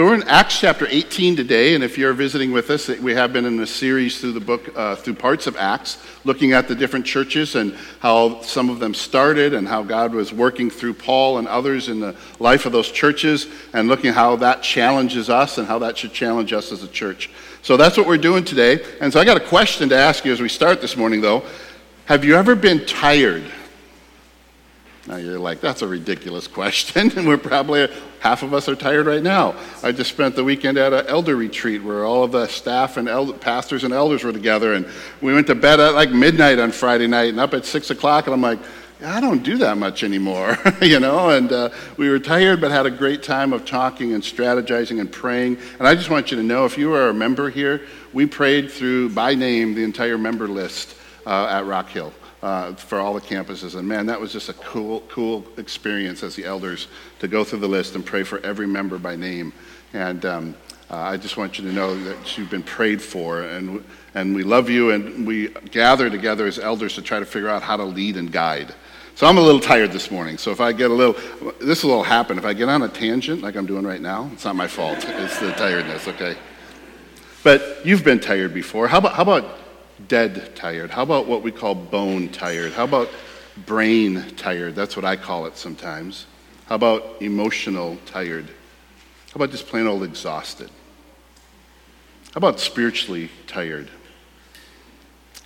So we're in Acts chapter 18 today, and if you're visiting with us, we have been in a series through the book, uh, through parts of Acts, looking at the different churches and how some of them started and how God was working through Paul and others in the life of those churches, and looking how that challenges us and how that should challenge us as a church. So that's what we're doing today. And so I got a question to ask you as we start this morning, though. Have you ever been tired? Now you're like, that's a ridiculous question, and we're probably, half of us are tired right now. I just spent the weekend at an elder retreat where all of the staff and elder, pastors and elders were together, and we went to bed at like midnight on Friday night and up at 6 o'clock, and I'm like, I don't do that much anymore, you know, and uh, we were tired but had a great time of talking and strategizing and praying. And I just want you to know if you are a member here, we prayed through by name the entire member list uh, at Rock Hill uh, for all the campuses. And man, that was just a cool, cool experience as the elders to go through the list and pray for every member by name. And um, uh, I just want you to know that you've been prayed for, and, and we love you, and we gather together as elders to try to figure out how to lead and guide. So I'm a little tired this morning. So if I get a little, this will all happen. If I get on a tangent like I'm doing right now, it's not my fault. It's the tiredness, okay? But you've been tired before. How about, how about dead tired? How about what we call bone tired? How about brain tired? That's what I call it sometimes. How about emotional tired? How about just plain old exhausted? How about spiritually tired?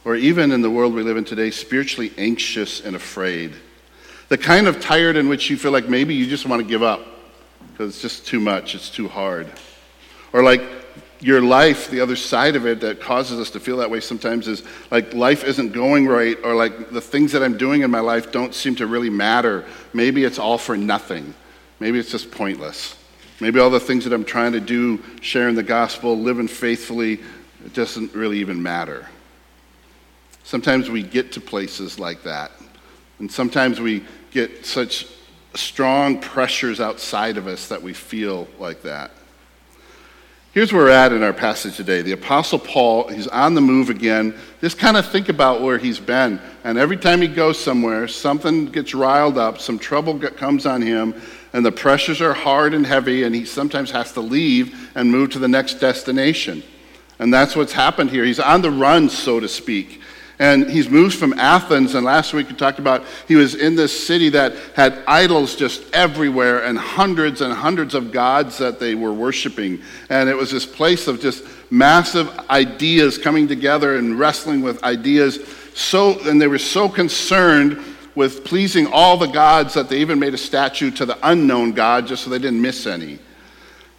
Or even in the world we live in today, spiritually anxious and afraid. The kind of tired in which you feel like maybe you just want to give up because it's just too much, it's too hard. Or like your life, the other side of it that causes us to feel that way sometimes is like life isn't going right, or like the things that I'm doing in my life don't seem to really matter. Maybe it's all for nothing. Maybe it's just pointless. Maybe all the things that I'm trying to do, sharing the gospel, living faithfully, it doesn't really even matter. Sometimes we get to places like that. And sometimes we get such strong pressures outside of us that we feel like that. Here's where we're at in our passage today. The Apostle Paul, he's on the move again. Just kind of think about where he's been. And every time he goes somewhere, something gets riled up, some trouble comes on him, and the pressures are hard and heavy, and he sometimes has to leave and move to the next destination. And that's what's happened here. He's on the run, so to speak. And he's moved from Athens, and last week we talked about he was in this city that had idols just everywhere and hundreds and hundreds of gods that they were worshiping. And it was this place of just massive ideas coming together and wrestling with ideas. So, and they were so concerned with pleasing all the gods that they even made a statue to the unknown God just so they didn't miss any.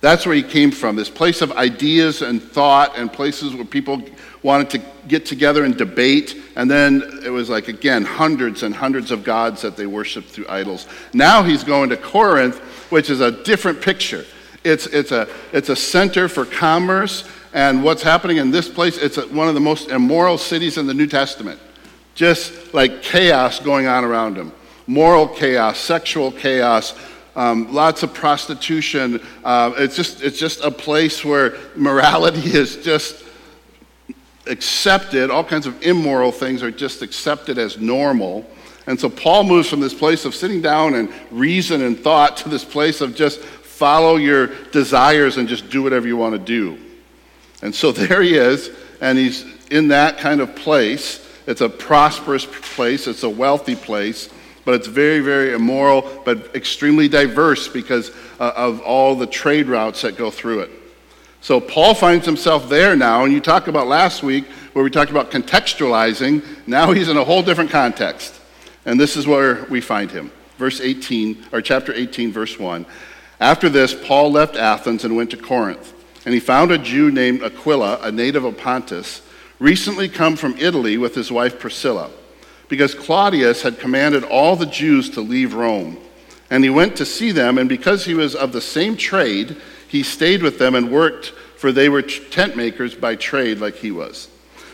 That's where he came from, this place of ideas and thought and places where people wanted to get together and debate. And then it was like, again, hundreds and hundreds of gods that they worshiped through idols. Now he's going to Corinth, which is a different picture. It's, it's, a, it's a center for commerce. And what's happening in this place, it's one of the most immoral cities in the New Testament. Just like chaos going on around them moral chaos, sexual chaos. Um, lots of prostitution. Uh, it's, just, it's just a place where morality is just accepted, all kinds of immoral things are just accepted as normal. And so Paul moves from this place of sitting down and reason and thought to this place of just follow your desires and just do whatever you want to do. And so there he is, and he's in that kind of place. It's a prosperous place, it's a wealthy place, but it's very, very immoral, but extremely diverse because uh, of all the trade routes that go through it. So Paul finds himself there now, and you talked about last week where we talked about contextualizing. Now he's in a whole different context. And this is where we find him. Verse 18, or chapter 18, verse 1. After this, Paul left Athens and went to Corinth. And he found a Jew named Aquila, a native of Pontus, recently come from Italy with his wife Priscilla, because Claudius had commanded all the Jews to leave Rome. And he went to see them, and because he was of the same trade, he stayed with them and worked, for they were tent makers by trade like he was.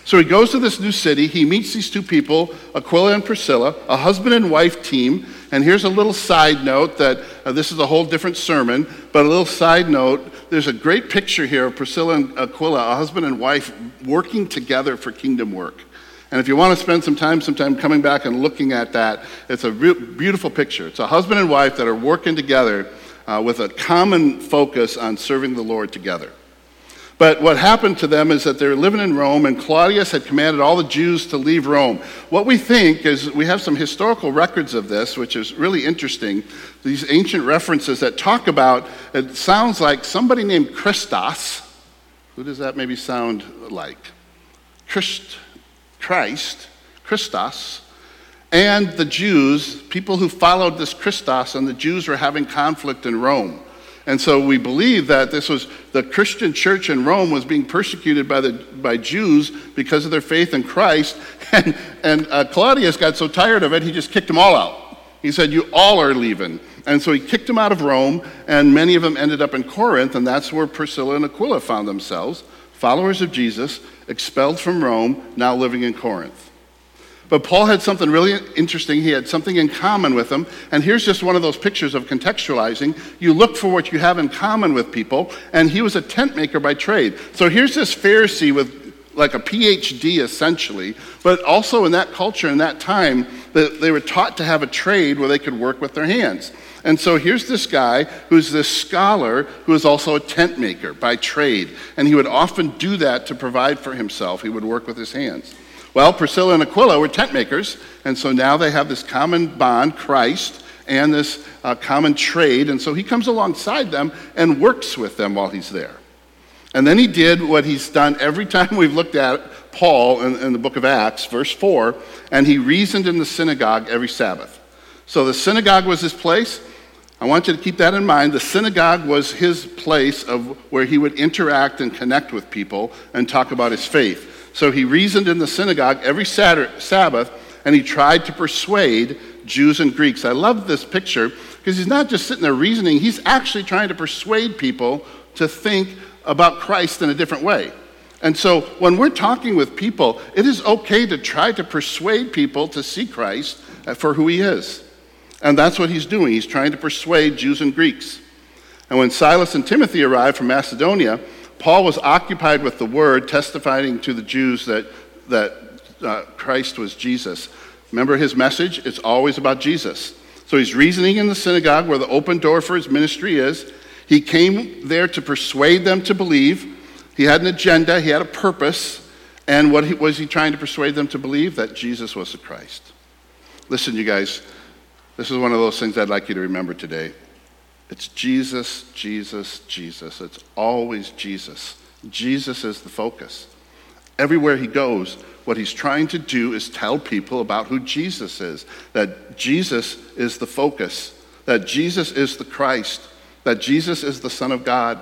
So he goes to this new city. He meets these two people, Aquila and Priscilla, a husband and wife team. And here's a little side note that uh, this is a whole different sermon, but a little side note there's a great picture here of Priscilla and Aquila, a husband and wife, working together for kingdom work. And if you want to spend some time, sometime coming back and looking at that, it's a beautiful picture. It's a husband and wife that are working together uh, with a common focus on serving the Lord together. But what happened to them is that they were living in Rome, and Claudius had commanded all the Jews to leave Rome. What we think is we have some historical records of this, which is really interesting. These ancient references that talk about it sounds like somebody named Christos. Who does that maybe sound like? Christ, Christ, Christos, and the Jews, people who followed this Christos, and the Jews were having conflict in Rome. And so we believe that this was the Christian church in Rome was being persecuted by, the, by Jews because of their faith in Christ. And, and uh, Claudius got so tired of it, he just kicked them all out. He said, You all are leaving. And so he kicked them out of Rome, and many of them ended up in Corinth, and that's where Priscilla and Aquila found themselves, followers of Jesus, expelled from Rome, now living in Corinth. But Paul had something really interesting. He had something in common with them. And here's just one of those pictures of contextualizing. You look for what you have in common with people, and he was a tent maker by trade. So here's this Pharisee with like a PhD essentially, but also in that culture, in that time, that they were taught to have a trade where they could work with their hands. And so here's this guy who's this scholar who is also a tent maker by trade. And he would often do that to provide for himself. He would work with his hands. Well, Priscilla and Aquila were tent makers, and so now they have this common bond, Christ, and this uh, common trade. And so he comes alongside them and works with them while he's there. And then he did what he's done every time we've looked at Paul in, in the book of Acts, verse 4, and he reasoned in the synagogue every Sabbath. So the synagogue was his place. I want you to keep that in mind. The synagogue was his place of where he would interact and connect with people and talk about his faith. So he reasoned in the synagogue every Saturday, Sabbath, and he tried to persuade Jews and Greeks. I love this picture because he's not just sitting there reasoning, he's actually trying to persuade people to think about Christ in a different way. And so when we're talking with people, it is okay to try to persuade people to see Christ uh, for who he is. And that's what he's doing. He's trying to persuade Jews and Greeks. And when Silas and Timothy arrived from Macedonia, Paul was occupied with the word, testifying to the Jews that, that uh, Christ was Jesus. Remember his message? It's always about Jesus. So he's reasoning in the synagogue where the open door for his ministry is. He came there to persuade them to believe. He had an agenda, he had a purpose. And what he, was he trying to persuade them to believe? That Jesus was the Christ. Listen, you guys, this is one of those things I'd like you to remember today. It's Jesus, Jesus, Jesus. It's always Jesus. Jesus is the focus. Everywhere he goes, what he's trying to do is tell people about who Jesus is, that Jesus is the focus, that Jesus is the Christ, that Jesus is the Son of God.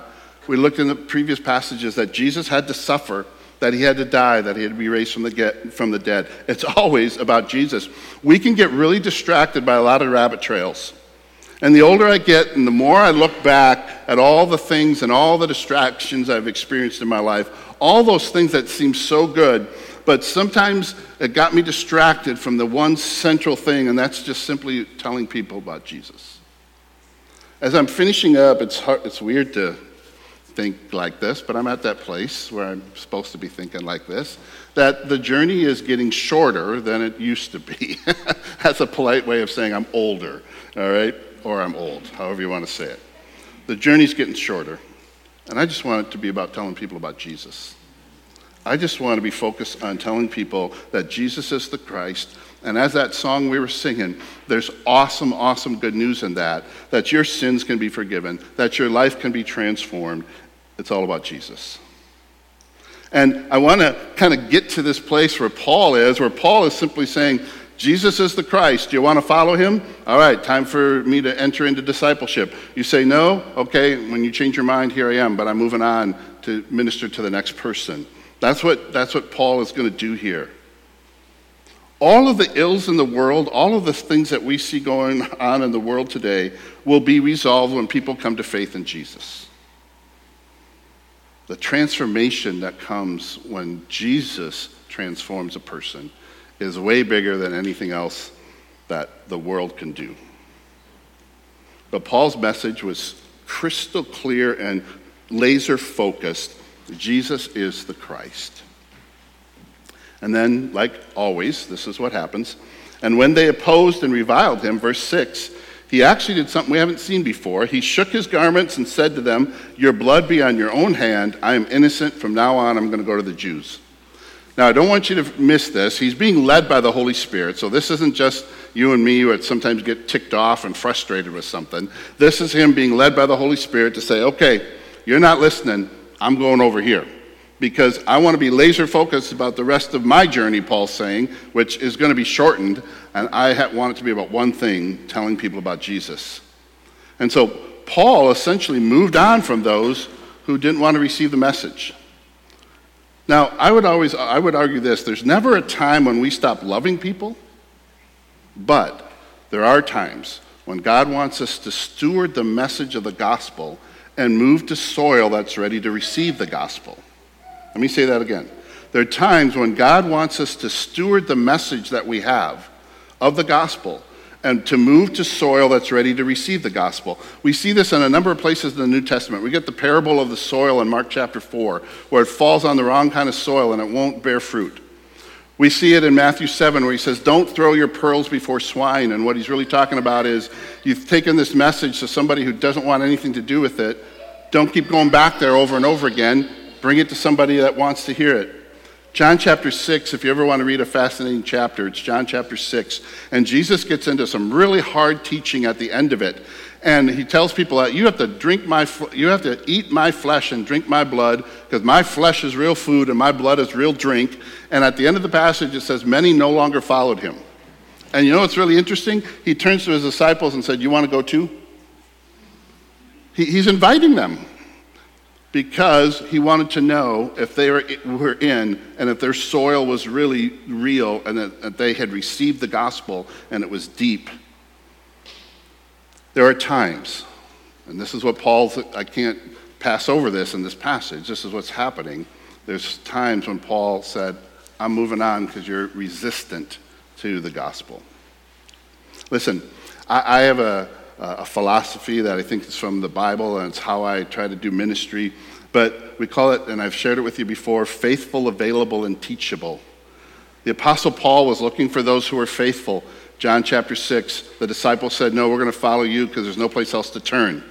We looked in the previous passages that Jesus had to suffer, that he had to die, that he had to be raised from the, get, from the dead. It's always about Jesus. We can get really distracted by a lot of rabbit trails. And the older I get and the more I look back at all the things and all the distractions I've experienced in my life, all those things that seem so good, but sometimes it got me distracted from the one central thing, and that's just simply telling people about Jesus. As I'm finishing up, it's, hard, it's weird to think like this, but I'm at that place where I'm supposed to be thinking like this that the journey is getting shorter than it used to be. That's a polite way of saying I'm older, all right? Or I'm old, however you want to say it. The journey's getting shorter, and I just want it to be about telling people about Jesus. I just want to be focused on telling people that Jesus is the Christ. And as that song we were singing, there's awesome, awesome good news in that that your sins can be forgiven, that your life can be transformed. It's all about Jesus. And I want to kind of get to this place where Paul is, where Paul is simply saying, Jesus is the Christ. Do you want to follow him? All right, time for me to enter into discipleship. You say no? Okay, when you change your mind, here I am, but I'm moving on to minister to the next person. That's what, that's what Paul is going to do here. All of the ills in the world, all of the things that we see going on in the world today, will be resolved when people come to faith in Jesus. The transformation that comes when Jesus transforms a person is way bigger than anything else that the world can do. But Paul's message was crystal clear and laser focused. Jesus is the Christ. And then, like always, this is what happens. And when they opposed and reviled him, verse 6, He actually did something we haven't seen before. He shook his garments and said to them, Your blood be on your own hand. I am innocent. From now on, I'm going to go to the Jews. Now, I don't want you to miss this. He's being led by the Holy Spirit. So, this isn't just you and me who sometimes get ticked off and frustrated with something. This is him being led by the Holy Spirit to say, Okay, you're not listening. I'm going over here because I want to be laser focused about the rest of my journey, Paul's saying, which is going to be shortened, and I want it to be about one thing telling people about Jesus. And so Paul essentially moved on from those who didn't want to receive the message. Now, I would always I would argue this there's never a time when we stop loving people, but there are times when God wants us to steward the message of the gospel and move to soil that's ready to receive the gospel. Let me say that again. There are times when God wants us to steward the message that we have of the gospel and to move to soil that's ready to receive the gospel. We see this in a number of places in the New Testament. We get the parable of the soil in Mark chapter 4, where it falls on the wrong kind of soil and it won't bear fruit. We see it in Matthew 7, where he says, Don't throw your pearls before swine. And what he's really talking about is you've taken this message to somebody who doesn't want anything to do with it. Don't keep going back there over and over again. Bring it to somebody that wants to hear it. John chapter 6, if you ever want to read a fascinating chapter, it's John chapter 6. And Jesus gets into some really hard teaching at the end of it. And he tells people that you have to drink my, you have to eat my flesh and drink my blood, because my flesh is real food and my blood is real drink. And at the end of the passage, it says, many no longer followed him. And you know what's really interesting? He turns to his disciples and said, You want to go too? He, he's inviting them because he wanted to know if they were in and if their soil was really real and that they had received the gospel and it was deep. There are times, and this is what Paul's, I can't pass over this in this passage, this is what's happening. There's times when Paul said, I'm moving on because you're resistant to the gospel. Listen, I, I have a, a philosophy that I think is from the Bible, and it's how I try to do ministry. But we call it, and I've shared it with you before, faithful, available, and teachable. The Apostle Paul was looking for those who were faithful. John chapter 6, the disciples said, No, we're going to follow you because there's no place else to turn.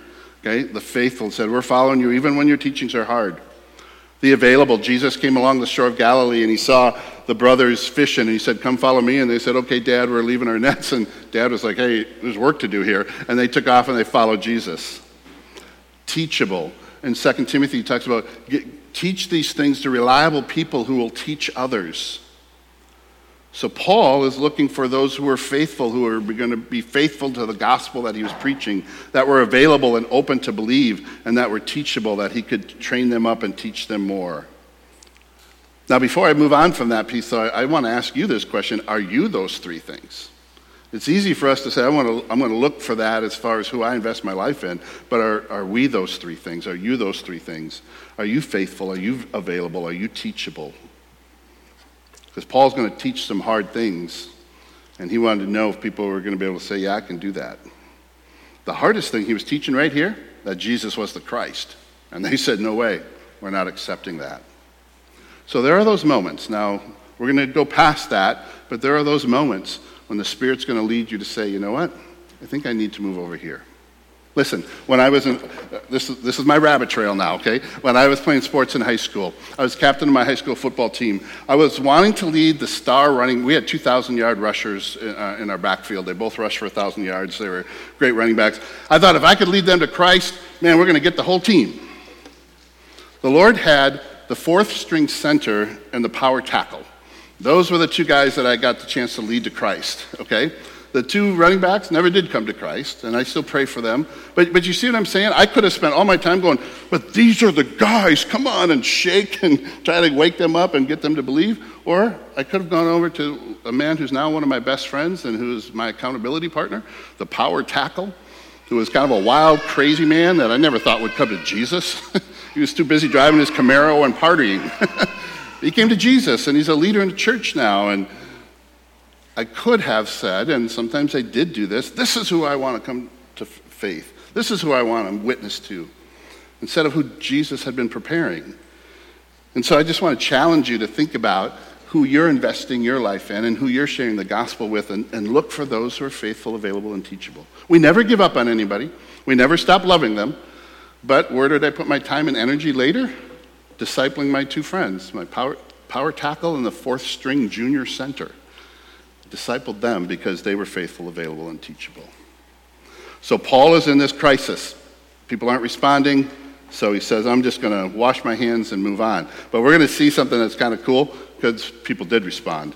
Okay? The faithful said, We're following you even when your teachings are hard. The available, Jesus came along the shore of Galilee and he saw the brothers fishing and he said, Come follow me. And they said, Okay, Dad, we're leaving our nets. And Dad was like, Hey, there's work to do here. And they took off and they followed Jesus. Teachable. In 2 Timothy, he talks about teach these things to reliable people who will teach others. So Paul is looking for those who are faithful, who are going to be faithful to the gospel that he was preaching, that were available and open to believe, and that were teachable, that he could train them up and teach them more. Now, before I move on from that piece, though, I, I want to ask you this question Are you those three things? It's easy for us to say, I want to, I'm going to look for that as far as who I invest my life in, but are, are we those three things? Are you those three things? Are you faithful? Are you available? Are you teachable? Because Paul's going to teach some hard things, and he wanted to know if people were going to be able to say, Yeah, I can do that. The hardest thing he was teaching right here, that Jesus was the Christ. And they said, No way, we're not accepting that. So there are those moments. Now, we're going to go past that, but there are those moments when the Spirit's going to lead you to say, you know what? I think I need to move over here. Listen, when I was in, this is, this is my rabbit trail now, okay? When I was playing sports in high school, I was captain of my high school football team. I was wanting to lead the star running, we had 2,000 yard rushers in, uh, in our backfield. They both rushed for 1,000 yards. They were great running backs. I thought if I could lead them to Christ, man, we're going to get the whole team. The Lord had the fourth string center and the power tackle. Those were the two guys that I got the chance to lead to Christ, okay? The two running backs never did come to Christ, and I still pray for them. But, but you see what I'm saying? I could have spent all my time going, but these are the guys, come on and shake and try to wake them up and get them to believe. Or I could have gone over to a man who's now one of my best friends and who's my accountability partner, the power tackle, who was kind of a wild, crazy man that I never thought would come to Jesus. he was too busy driving his Camaro and partying. He came to Jesus and he's a leader in the church now. And I could have said, and sometimes I did do this, this is who I want to come to faith. This is who I want to witness to, instead of who Jesus had been preparing. And so I just want to challenge you to think about who you're investing your life in and who you're sharing the gospel with, and, and look for those who are faithful, available, and teachable. We never give up on anybody, we never stop loving them. But where did I put my time and energy later? Discipling my two friends, my power, power tackle and the fourth string junior center. Discipled them because they were faithful, available, and teachable. So Paul is in this crisis. People aren't responding, so he says, I'm just going to wash my hands and move on. But we're going to see something that's kind of cool because people did respond.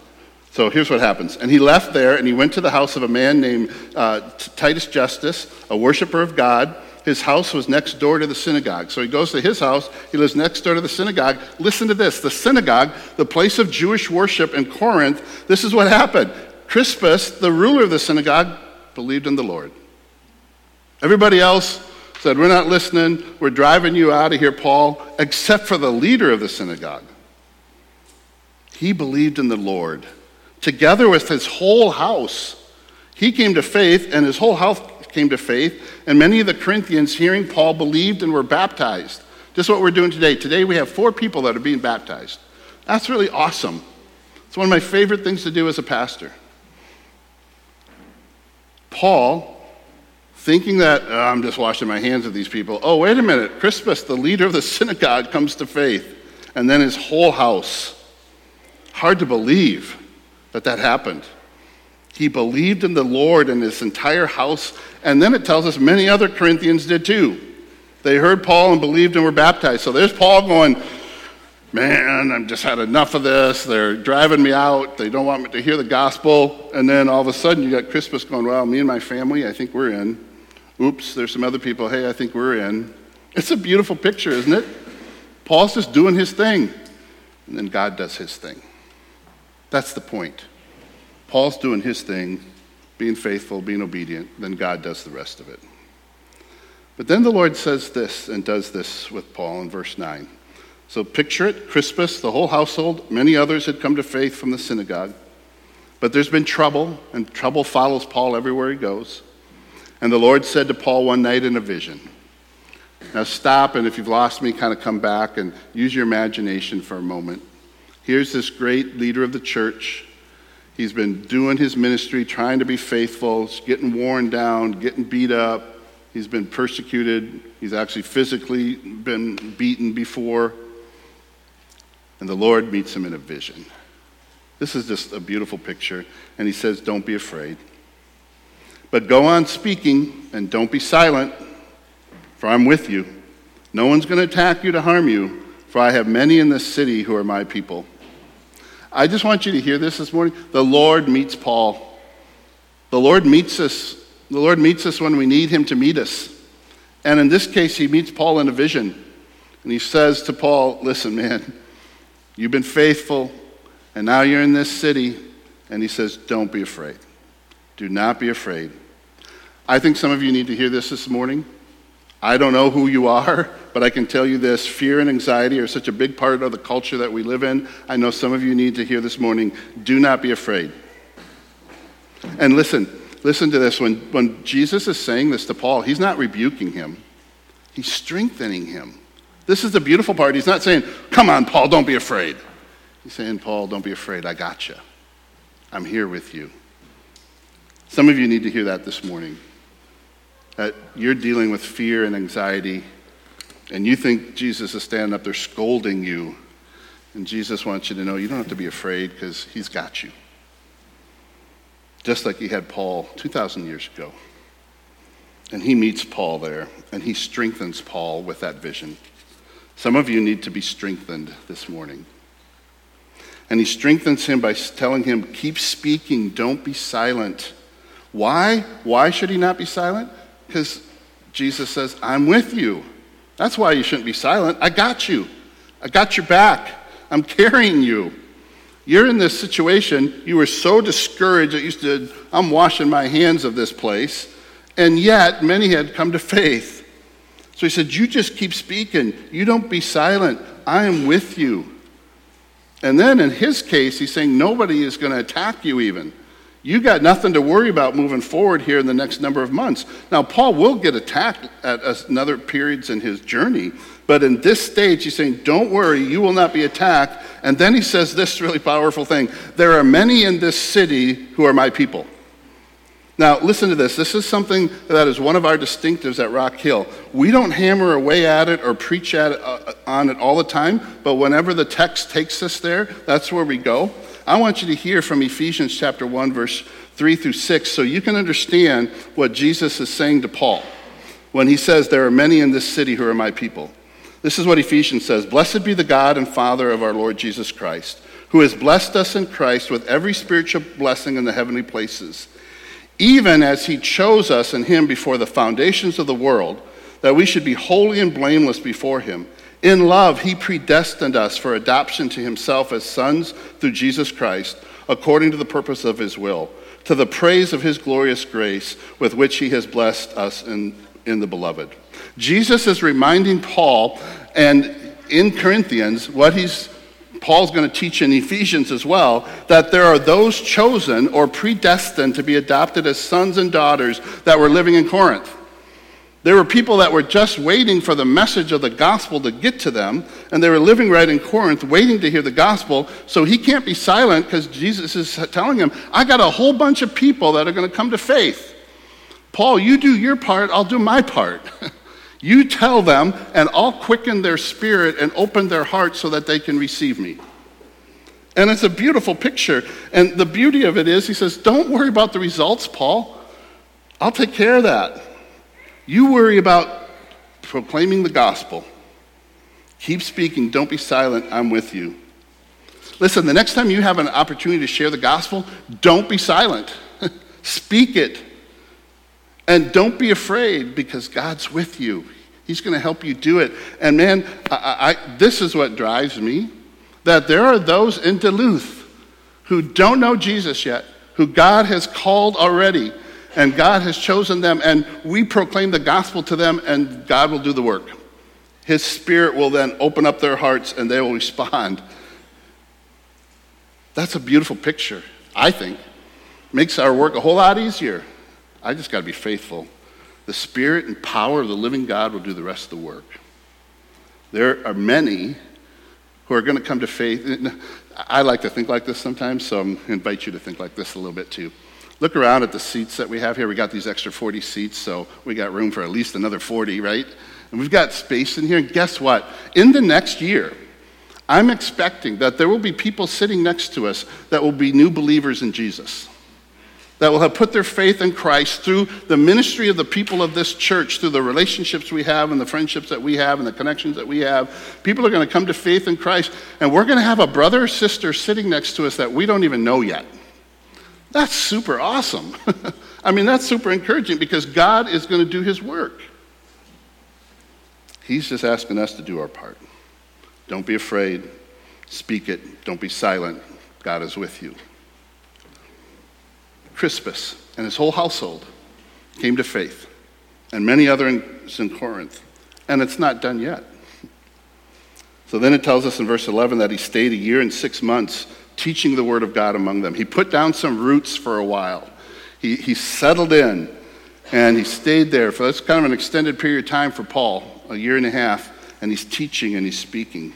So here's what happens. And he left there and he went to the house of a man named uh, Titus Justus, a worshiper of God. His house was next door to the synagogue. So he goes to his house. He lives next door to the synagogue. Listen to this the synagogue, the place of Jewish worship in Corinth, this is what happened. Crispus, the ruler of the synagogue, believed in the Lord. Everybody else said, We're not listening. We're driving you out of here, Paul, except for the leader of the synagogue. He believed in the Lord. Together with his whole house, he came to faith, and his whole house came to faith. And many of the Corinthians, hearing Paul, believed and were baptized. Just what we're doing today. Today we have four people that are being baptized. That's really awesome. It's one of my favorite things to do as a pastor. Paul thinking that oh, I'm just washing my hands of these people. Oh, wait a minute. Crispus, the leader of the synagogue, comes to faith, and then his whole house. Hard to believe that that happened. He believed in the Lord and his entire house, and then it tells us many other Corinthians did too. They heard Paul and believed and were baptized. So there's Paul going, Man, I've just had enough of this. They're driving me out. They don't want me to hear the gospel. And then all of a sudden, you got Crispus going, Well, me and my family, I think we're in. Oops, there's some other people. Hey, I think we're in. It's a beautiful picture, isn't it? Paul's just doing his thing, and then God does his thing. That's the point. Paul's doing his thing, being faithful, being obedient, then God does the rest of it. But then the Lord says this and does this with Paul in verse 9. So picture it Crispus, the whole household, many others had come to faith from the synagogue. But there's been trouble, and trouble follows Paul everywhere he goes. And the Lord said to Paul one night in a vision, Now stop, and if you've lost me, kind of come back and use your imagination for a moment. Here's this great leader of the church. He's been doing his ministry, trying to be faithful, getting worn down, getting beat up. He's been persecuted. He's actually physically been beaten before. And the Lord meets him in a vision. This is just a beautiful picture. And he says, Don't be afraid. But go on speaking and don't be silent, for I'm with you. No one's going to attack you to harm you, for I have many in this city who are my people. I just want you to hear this this morning. The Lord meets Paul. The Lord meets us. The Lord meets us when we need him to meet us. And in this case, he meets Paul in a vision. And he says to Paul, Listen, man, you've been faithful, and now you're in this city. And he says, Don't be afraid. Do not be afraid. I think some of you need to hear this this morning. I don't know who you are, but I can tell you this fear and anxiety are such a big part of the culture that we live in. I know some of you need to hear this morning do not be afraid. And listen, listen to this. When, when Jesus is saying this to Paul, he's not rebuking him, he's strengthening him. This is the beautiful part. He's not saying, Come on, Paul, don't be afraid. He's saying, Paul, don't be afraid. I got you. I'm here with you. Some of you need to hear that this morning that you're dealing with fear and anxiety, and you think Jesus is standing up there scolding you, and Jesus wants you to know you don't have to be afraid because he's got you. Just like he had Paul 2,000 years ago. And he meets Paul there, and he strengthens Paul with that vision. Some of you need to be strengthened this morning. And he strengthens him by telling him, Keep speaking, don't be silent. Why? Why should he not be silent? Because Jesus says, I'm with you. That's why you shouldn't be silent. I got you. I got your back. I'm carrying you. You're in this situation. You were so discouraged that you said, I'm washing my hands of this place. And yet, many had come to faith. So he said, You just keep speaking. You don't be silent. I am with you. And then in his case, he's saying, Nobody is going to attack you, even. You got nothing to worry about moving forward here in the next number of months. Now, Paul will get attacked at another periods in his journey, But in this stage, he's saying, Don't worry, you will not be attacked. And then he says this really powerful thing There are many in this city who are my people. Now, listen to this. This is something that is one of our distinctives at Rock Hill. We don't hammer away at it or preach at it, uh, on it all the time, but whenever the text takes us there, that's where we go. I want you to hear from Ephesians chapter 1, verse 3 through 6, so you can understand what Jesus is saying to Paul when he says, There are many in this city who are my people. This is what Ephesians says Blessed be the God and Father of our Lord Jesus Christ, who has blessed us in Christ with every spiritual blessing in the heavenly places, even as he chose us in him before the foundations of the world, that we should be holy and blameless before him. In love, he predestined us for adoption to himself as sons through Jesus Christ, according to the purpose of his will, to the praise of his glorious grace with which he has blessed us in, in the beloved. Jesus is reminding Paul and in Corinthians what he's Paul's going to teach in Ephesians as well that there are those chosen or predestined to be adopted as sons and daughters that were living in Corinth. There were people that were just waiting for the message of the gospel to get to them, and they were living right in Corinth, waiting to hear the gospel. So he can't be silent because Jesus is telling him, I got a whole bunch of people that are going to come to faith. Paul, you do your part, I'll do my part. You tell them, and I'll quicken their spirit and open their heart so that they can receive me. And it's a beautiful picture. And the beauty of it is, he says, Don't worry about the results, Paul. I'll take care of that. You worry about proclaiming the gospel. Keep speaking. Don't be silent. I'm with you. Listen, the next time you have an opportunity to share the gospel, don't be silent. Speak it. And don't be afraid because God's with you. He's going to help you do it. And man, I, I, this is what drives me that there are those in Duluth who don't know Jesus yet, who God has called already, and God has chosen them, and we proclaim the gospel to them, and God will do the work. His Spirit will then open up their hearts and they will respond. That's a beautiful picture, I think. Makes our work a whole lot easier. I just got to be faithful. The Spirit and power of the living God will do the rest of the work. There are many who are going to come to faith. I like to think like this sometimes, so I invite you to think like this a little bit too. Look around at the seats that we have here. We got these extra 40 seats, so we got room for at least another 40, right? And we've got space in here. And guess what? In the next year, I'm expecting that there will be people sitting next to us that will be new believers in Jesus that will have put their faith in Christ through the ministry of the people of this church, through the relationships we have and the friendships that we have and the connections that we have. People are going to come to faith in Christ, and we're going to have a brother or sister sitting next to us that we don't even know yet. That's super awesome. I mean, that's super encouraging because God is going to do his work. He's just asking us to do our part. Don't be afraid. Speak it. Don't be silent. God is with you. Crispus and his whole household came to faith, and many others in Corinth. And it's not done yet. So then it tells us in verse 11 that he stayed a year and six months teaching the word of God among them. He put down some roots for a while, he, he settled in, and he stayed there for that's kind of an extended period of time for Paul, a year and a half, and he's teaching and he's speaking.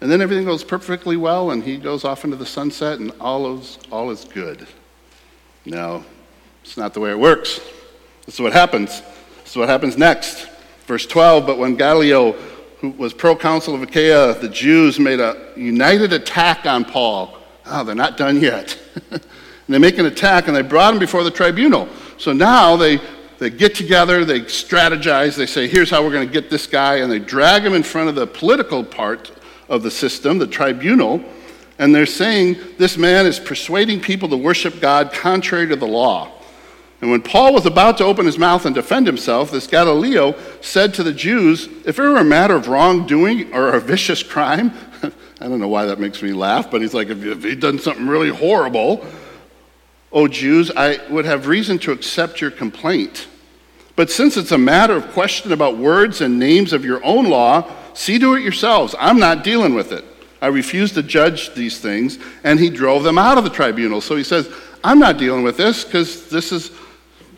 And then everything goes perfectly well, and he goes off into the sunset, and all is, all is good. No, it's not the way it works. This is what happens. This is what happens next. Verse 12 But when Gallio, who was proconsul of Achaia, the Jews made a united attack on Paul. Oh, they're not done yet. and they make an attack and they brought him before the tribunal. So now they, they get together, they strategize, they say, here's how we're going to get this guy, and they drag him in front of the political part of the system, the tribunal. And they're saying this man is persuading people to worship God contrary to the law. And when Paul was about to open his mouth and defend himself, this Gallio said to the Jews, If it were a matter of wrongdoing or a vicious crime, I don't know why that makes me laugh, but he's like, if he'd done something really horrible, oh Jews, I would have reason to accept your complaint. But since it's a matter of question about words and names of your own law, see to it yourselves. I'm not dealing with it. I refuse to judge these things. And he drove them out of the tribunal. So he says, I'm not dealing with this because this is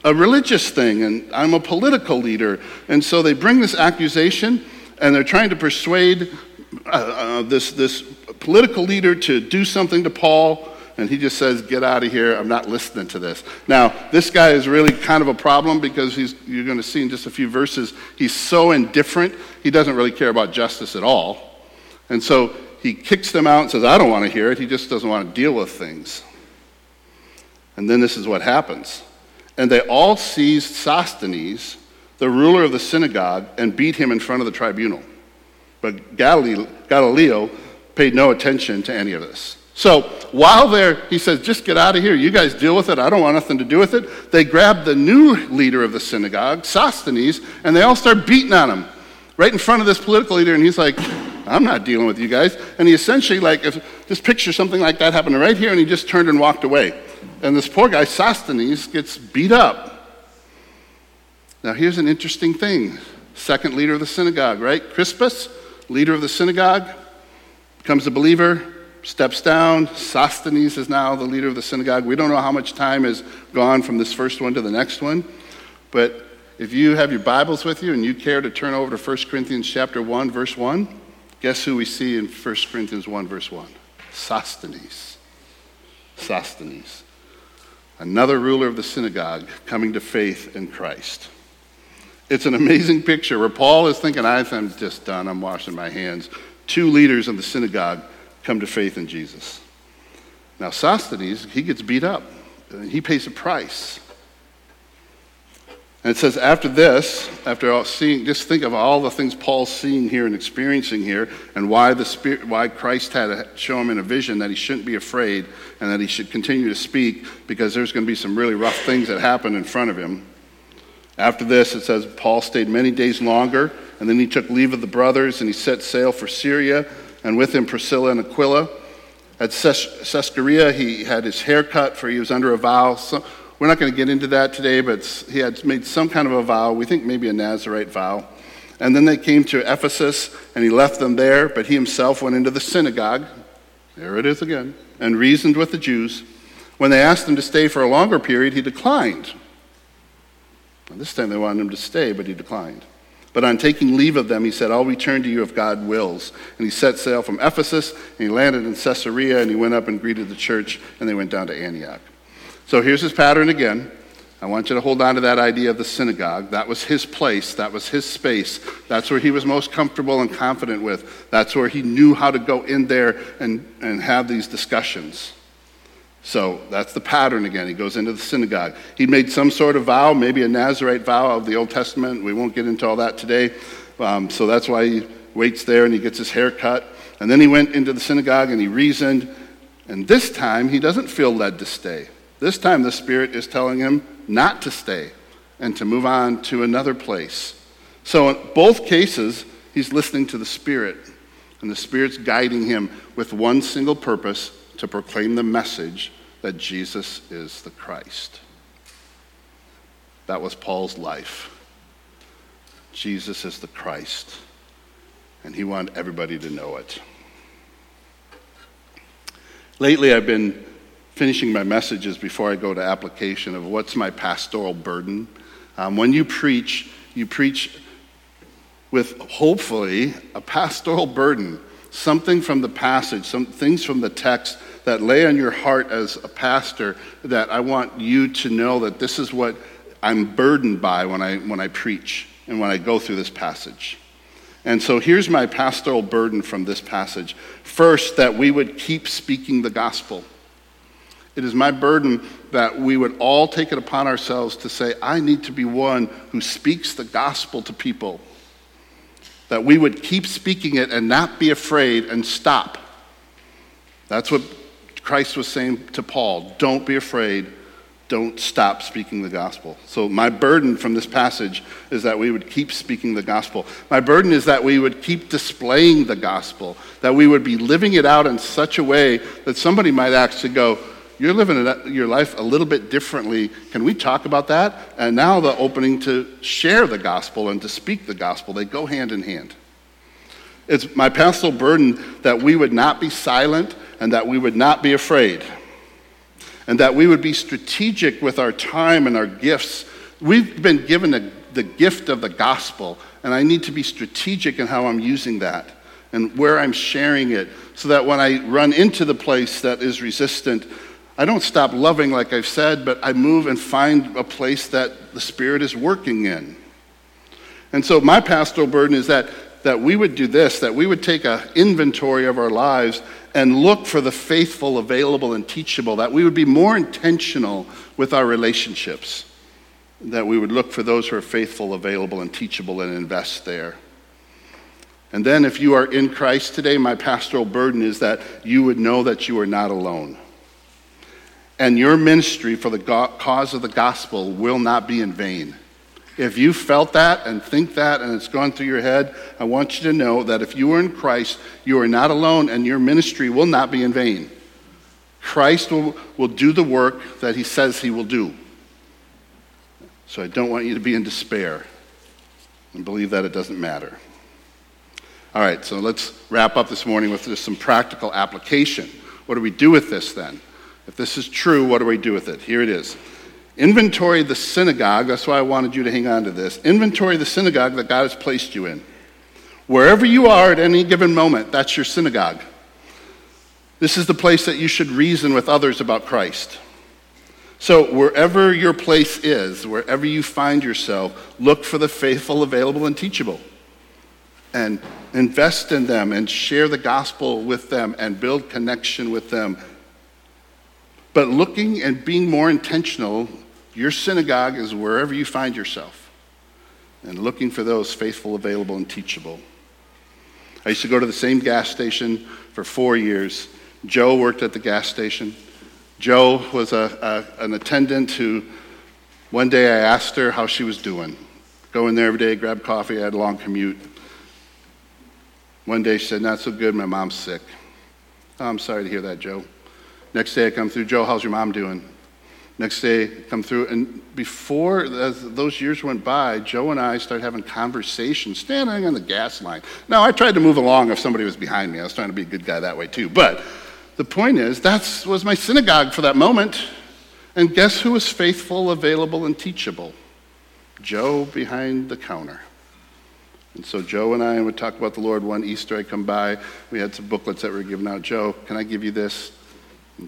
a religious thing and I'm a political leader. And so they bring this accusation. and they're trying to persuade uh, uh, this, this political leader to do something to Paul. And he just says, Get out of here. I'm not listening to this. Now, this guy is really kind of a problem because he's, you're going to see in just a few verses, he's so indifferent. He doesn't really care about justice at all. And so he kicks them out and says, I don't want to hear it. He just doesn't want to deal with things. And then this is what happens. And they all seized Sosthenes, the ruler of the synagogue, and beat him in front of the tribunal. But Gallio paid no attention to any of this. So while they're, he says, just get out of here. You guys deal with it. I don't want nothing to do with it. They grab the new leader of the synagogue, Sosthenes, and they all start beating on him right in front of this political leader. And he's like, I'm not dealing with you guys. And he essentially, like, if, just picture something like that happening right here, and he just turned and walked away. And this poor guy, Sosthenes, gets beat up. Now, here's an interesting thing. Second leader of the synagogue, right? Crispus, leader of the synagogue, becomes a believer, steps down. Sosthenes is now the leader of the synagogue. We don't know how much time has gone from this first one to the next one, but if you have your Bibles with you and you care to turn over to 1 Corinthians chapter 1 verse 1, Guess who we see in 1 Corinthians 1, verse 1? Sosthenes. Sosthenes. Another ruler of the synagogue coming to faith in Christ. It's an amazing picture where Paul is thinking, I'm just done, I'm washing my hands. Two leaders in the synagogue come to faith in Jesus. Now, Sosthenes, he gets beat up. He pays a price. And it says, after this, after all seeing, just think of all the things Paul's seeing here and experiencing here, and why the Spirit, why Christ had to show him in a vision that he shouldn't be afraid and that he should continue to speak because there's going to be some really rough things that happen in front of him. After this, it says, Paul stayed many days longer, and then he took leave of the brothers and he set sail for Syria, and with him Priscilla and Aquila. At Caesarea, he had his hair cut, for he was under a vow. We're not going to get into that today, but he had made some kind of a vow. We think maybe a Nazarite vow. And then they came to Ephesus, and he left them there, but he himself went into the synagogue. There it is again. And reasoned with the Jews. When they asked him to stay for a longer period, he declined. Well, this time they wanted him to stay, but he declined. But on taking leave of them, he said, I'll return to you if God wills. And he set sail from Ephesus, and he landed in Caesarea, and he went up and greeted the church, and they went down to Antioch. So here's his pattern again. I want you to hold on to that idea of the synagogue. That was his place, that was his space. That's where he was most comfortable and confident with. That's where he knew how to go in there and, and have these discussions. So that's the pattern again. He goes into the synagogue. He made some sort of vow, maybe a Nazarite vow of the Old Testament. We won't get into all that today. Um, so that's why he waits there and he gets his hair cut. And then he went into the synagogue and he reasoned. And this time he doesn't feel led to stay. This time, the Spirit is telling him not to stay and to move on to another place. So, in both cases, he's listening to the Spirit, and the Spirit's guiding him with one single purpose to proclaim the message that Jesus is the Christ. That was Paul's life. Jesus is the Christ, and he wanted everybody to know it. Lately, I've been finishing my messages before I go to application of what's my pastoral burden. Um, when you preach, you preach with hopefully a pastoral burden, something from the passage, some things from the text that lay on your heart as a pastor that I want you to know that this is what I'm burdened by when I, when I preach and when I go through this passage. And so here's my pastoral burden from this passage. First, that we would keep speaking the gospel. It is my burden that we would all take it upon ourselves to say, I need to be one who speaks the gospel to people. That we would keep speaking it and not be afraid and stop. That's what Christ was saying to Paul. Don't be afraid. Don't stop speaking the gospel. So, my burden from this passage is that we would keep speaking the gospel. My burden is that we would keep displaying the gospel, that we would be living it out in such a way that somebody might actually go, you're living your life a little bit differently. Can we talk about that? And now the opening to share the gospel and to speak the gospel, they go hand in hand. It's my pastoral burden that we would not be silent and that we would not be afraid. And that we would be strategic with our time and our gifts. We've been given a the gift of the gospel, and I need to be strategic in how I'm using that and where I'm sharing it so that when I run into the place that is resistant, I don't stop loving, like I've said, but I move and find a place that the Spirit is working in. And so my pastoral burden is that, that we would do this, that we would take an inventory of our lives and look for the faithful, available, and teachable, that we would be more intentional with our relationships, that we would look for those who are faithful, available, and teachable and invest there. And then, if you are in Christ today, my pastoral burden is that you would know that you are not alone. And your ministry for the cause of the gospel will not be in vain. If you felt that and think that and it's gone through your head, I want you to know that if you are in Christ, you are not alone and your ministry will not be in vain. Christ will, will do the work that he says he will do. So I don't want you to be in despair and believe that it doesn't matter. All right, so let's wrap up this morning with just some practical application. What do we do with this then? If this is true, what do we do with it? Here it is. Inventory the synagogue. That's why I wanted you to hang on to this. Inventory the synagogue that God has placed you in. Wherever you are at any given moment, that's your synagogue. This is the place that you should reason with others about Christ. So, wherever your place is, wherever you find yourself, look for the faithful, available, and teachable. And invest in them and share the gospel with them and build connection with them. But looking and being more intentional your synagogue is wherever you find yourself and looking for those faithful, available, and teachable. I used to go to the same gas station for four years. Joe worked at the gas station. Joe was a, a, an attendant who, one day I asked her how she was doing. Go in there every day, grab coffee, I had a long commute. One day she said, Not so good, my mom's sick. Oh, I'm sorry to hear that, Joe. Next day I come through, Joe, how's your mom doing? Next day, come through, and before those years went by, Joe and I started having conversations standing on the gas line. Now, I tried to move along if somebody was behind me. I was trying to be a good guy that way too. But the point is, that was my synagogue for that moment. And guess who was faithful, available, and teachable? Joe behind the counter. And so Joe and I would talk about the Lord. One Easter, I come by. We had some booklets that were given out. Joe, can I give you this?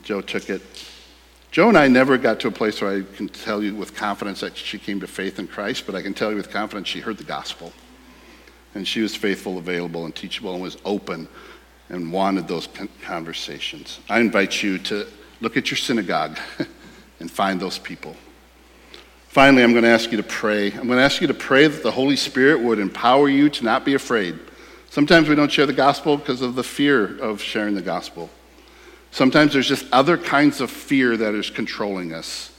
Joe took it. Joe and I never got to a place where I can tell you with confidence that she came to faith in Christ, but I can tell you with confidence she heard the gospel. And she was faithful, available, and teachable, and was open and wanted those conversations. I invite you to look at your synagogue and find those people. Finally, I'm going to ask you to pray. I'm going to ask you to pray that the Holy Spirit would empower you to not be afraid. Sometimes we don't share the gospel because of the fear of sharing the gospel. Sometimes there's just other kinds of fear that is controlling us.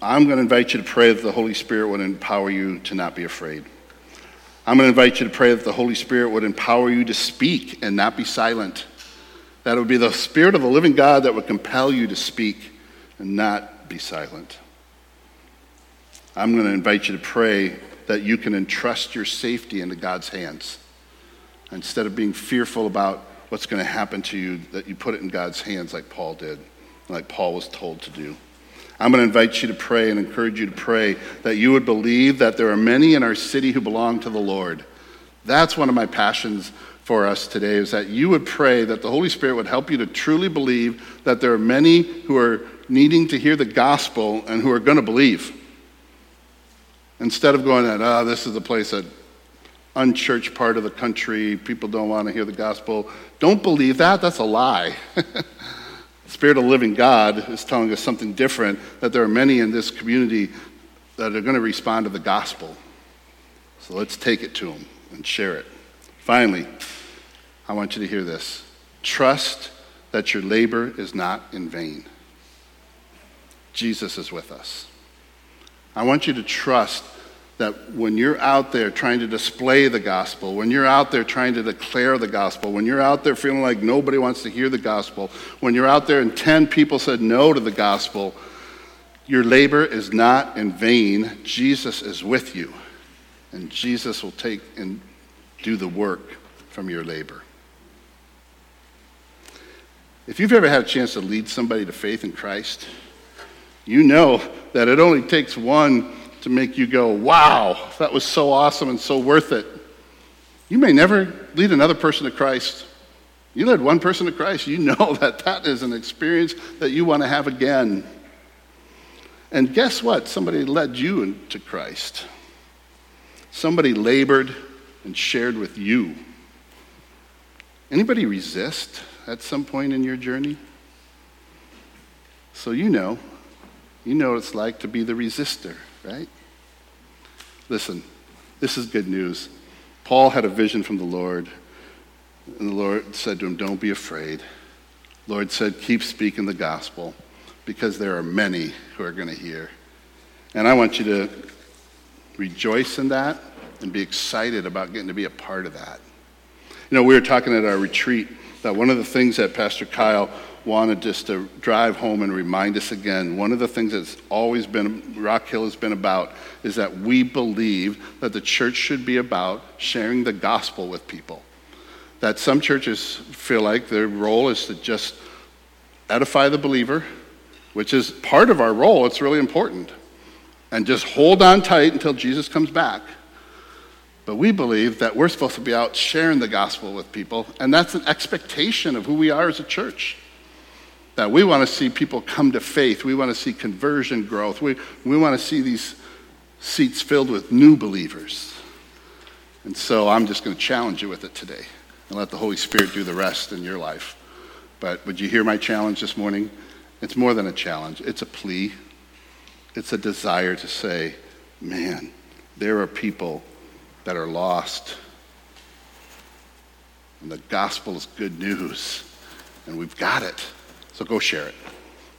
I'm going to invite you to pray that the Holy Spirit would empower you to not be afraid. I'm going to invite you to pray that the Holy Spirit would empower you to speak and not be silent. That it would be the Spirit of the living God that would compel you to speak and not be silent. I'm going to invite you to pray that you can entrust your safety into God's hands instead of being fearful about what's going to happen to you, that you put it in God's hands like Paul did, like Paul was told to do. I'm going to invite you to pray and encourage you to pray that you would believe that there are many in our city who belong to the Lord. That's one of my passions for us today is that you would pray that the Holy Spirit would help you to truly believe that there are many who are needing to hear the gospel and who are going to believe. Instead of going that, oh, this is a place that unchurched part of the country, people don't want to hear the gospel. Don't believe that. That's a lie. the Spirit of living God is telling us something different, that there are many in this community that are going to respond to the gospel. So let's take it to them and share it. Finally, I want you to hear this trust that your labor is not in vain. Jesus is with us. I want you to trust that when you're out there trying to display the gospel, when you're out there trying to declare the gospel, when you're out there feeling like nobody wants to hear the gospel, when you're out there and 10 people said no to the gospel, your labor is not in vain. Jesus is with you, and Jesus will take and do the work from your labor. If you've ever had a chance to lead somebody to faith in Christ, you know that it only takes one to make you go, wow, that was so awesome and so worth it. You may never lead another person to Christ. You led one person to Christ, you know that that is an experience that you want to have again. And guess what? Somebody led you to Christ. Somebody labored and shared with you. Anybody resist at some point in your journey? So you know, you know what it's like to be the resistor, right? Listen, this is good news. Paul had a vision from the Lord, and the Lord said to him, Don't be afraid. Lord said, Keep speaking the gospel because there are many who are going to hear. And I want you to rejoice in that and be excited about getting to be a part of that. You know, we were talking at our retreat that one of the things that Pastor Kyle wanted just to drive home and remind us again, one of the things that's always been, Rock Hill has been about, is that we believe that the church should be about sharing the gospel with people. That some churches feel like their role is to just edify the believer which is part of our role. It's really important. And just hold on tight until Jesus comes back. But we believe that we're supposed to be out sharing the gospel with people, and that's an expectation of who we are as a church. That we want to see people come to faith, we want to see conversion growth, we, we want to see these seats filled with new believers. And so I'm just going to challenge you with it today and let the Holy Spirit do the rest in your life. But would you hear my challenge this morning? It's more than a challenge, it's a plea. It's a desire to say, man, there are people that are lost. And the gospel is good news. And we've got it. So go share it.